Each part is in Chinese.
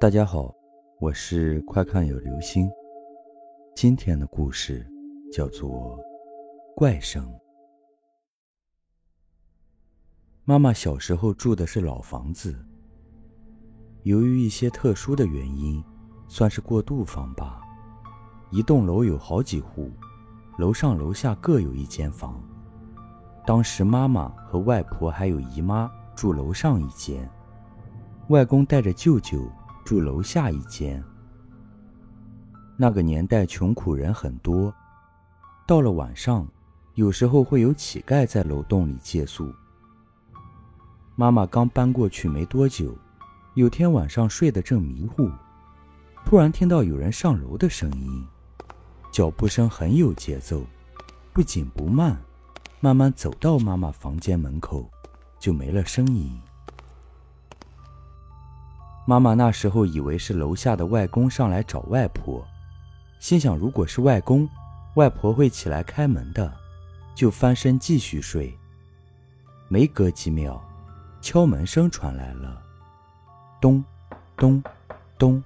大家好，我是快看有流星。今天的故事叫做《怪声》。妈妈小时候住的是老房子，由于一些特殊的原因，算是过渡房吧。一栋楼有好几户，楼上楼下各有一间房。当时妈妈和外婆还有姨妈住楼上一间，外公带着舅舅。住楼下一间。那个年代穷苦人很多，到了晚上，有时候会有乞丐在楼洞里借宿。妈妈刚搬过去没多久，有天晚上睡得正迷糊，突然听到有人上楼的声音，脚步声很有节奏，不紧不慢，慢慢走到妈妈房间门口，就没了声音。妈妈那时候以为是楼下的外公上来找外婆，心想如果是外公，外婆会起来开门的，就翻身继续睡。没隔几秒，敲门声传来了，咚，咚，咚。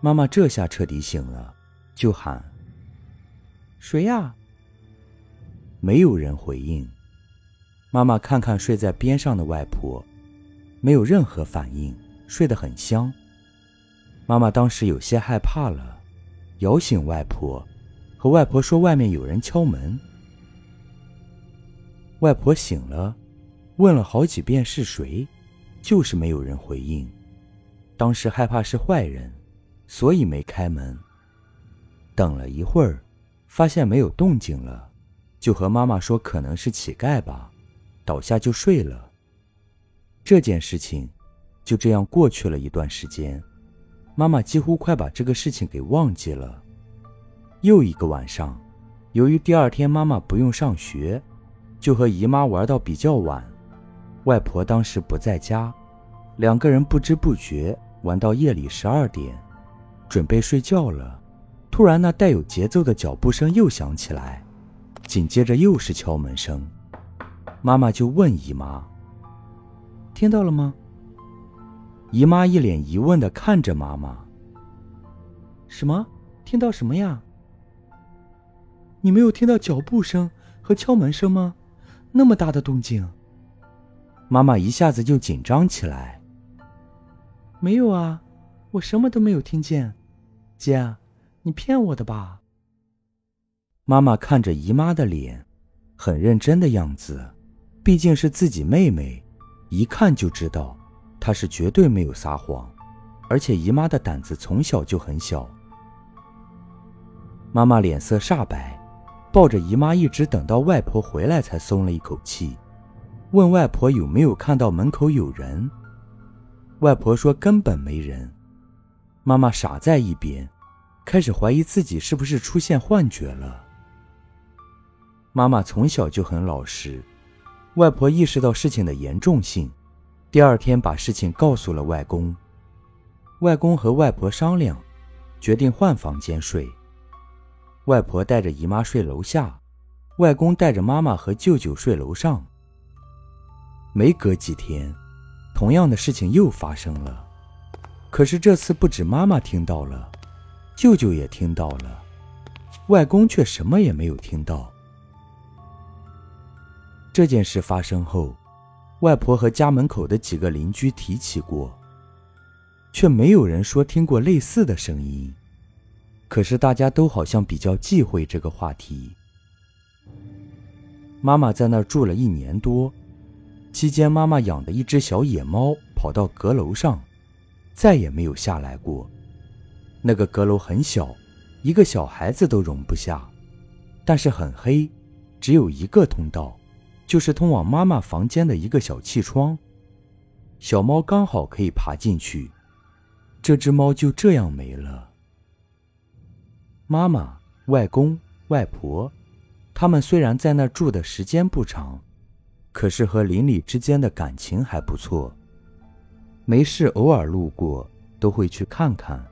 妈妈这下彻底醒了，就喊：“谁呀？”没有人回应。妈妈看看睡在边上的外婆，没有任何反应。睡得很香。妈妈当时有些害怕了，摇醒外婆，和外婆说外面有人敲门。外婆醒了，问了好几遍是谁，就是没有人回应。当时害怕是坏人，所以没开门。等了一会儿，发现没有动静了，就和妈妈说可能是乞丐吧，倒下就睡了。这件事情。就这样过去了一段时间，妈妈几乎快把这个事情给忘记了。又一个晚上，由于第二天妈妈不用上学，就和姨妈玩到比较晚。外婆当时不在家，两个人不知不觉玩到夜里十二点，准备睡觉了。突然，那带有节奏的脚步声又响起来，紧接着又是敲门声。妈妈就问姨妈：“听到了吗？”姨妈一脸疑问的看着妈妈：“什么？听到什么呀？你没有听到脚步声和敲门声吗？那么大的动静！”妈妈一下子就紧张起来：“没有啊，我什么都没有听见。姐，你骗我的吧？”妈妈看着姨妈的脸，很认真的样子，毕竟是自己妹妹，一看就知道。她是绝对没有撒谎，而且姨妈的胆子从小就很小。妈妈脸色煞白，抱着姨妈一直等到外婆回来才松了一口气，问外婆有没有看到门口有人。外婆说根本没人。妈妈傻在一边，开始怀疑自己是不是出现幻觉了。妈妈从小就很老实，外婆意识到事情的严重性。第二天把事情告诉了外公，外公和外婆商量，决定换房间睡。外婆带着姨妈睡楼下，外公带着妈妈和舅舅睡楼上。没隔几天，同样的事情又发生了，可是这次不止妈妈听到了，舅舅也听到了，外公却什么也没有听到。这件事发生后。外婆和家门口的几个邻居提起过，却没有人说听过类似的声音。可是大家都好像比较忌讳这个话题。妈妈在那儿住了一年多，期间妈妈养的一只小野猫跑到阁楼上，再也没有下来过。那个阁楼很小，一个小孩子都容不下，但是很黑，只有一个通道。就是通往妈妈房间的一个小气窗，小猫刚好可以爬进去。这只猫就这样没了。妈妈、外公、外婆，他们虽然在那住的时间不长，可是和邻里之间的感情还不错。没事，偶尔路过都会去看看。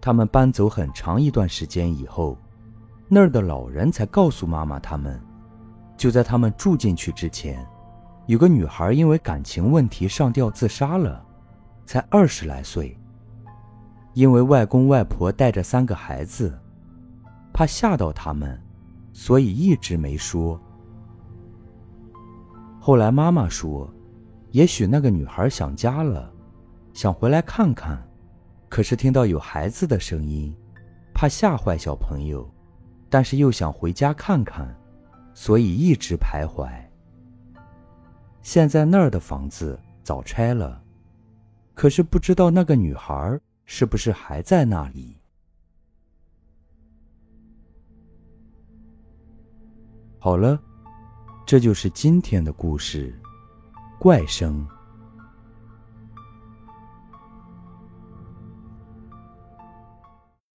他们搬走很长一段时间以后，那儿的老人才告诉妈妈他们。就在他们住进去之前，有个女孩因为感情问题上吊自杀了，才二十来岁。因为外公外婆带着三个孩子，怕吓到他们，所以一直没说。后来妈妈说，也许那个女孩想家了，想回来看看，可是听到有孩子的声音，怕吓坏小朋友，但是又想回家看看，所以一直徘徊。现在那儿的房子早拆了，可是不知道那个女孩。是不是还在那里？好了，这就是今天的故事，怪声。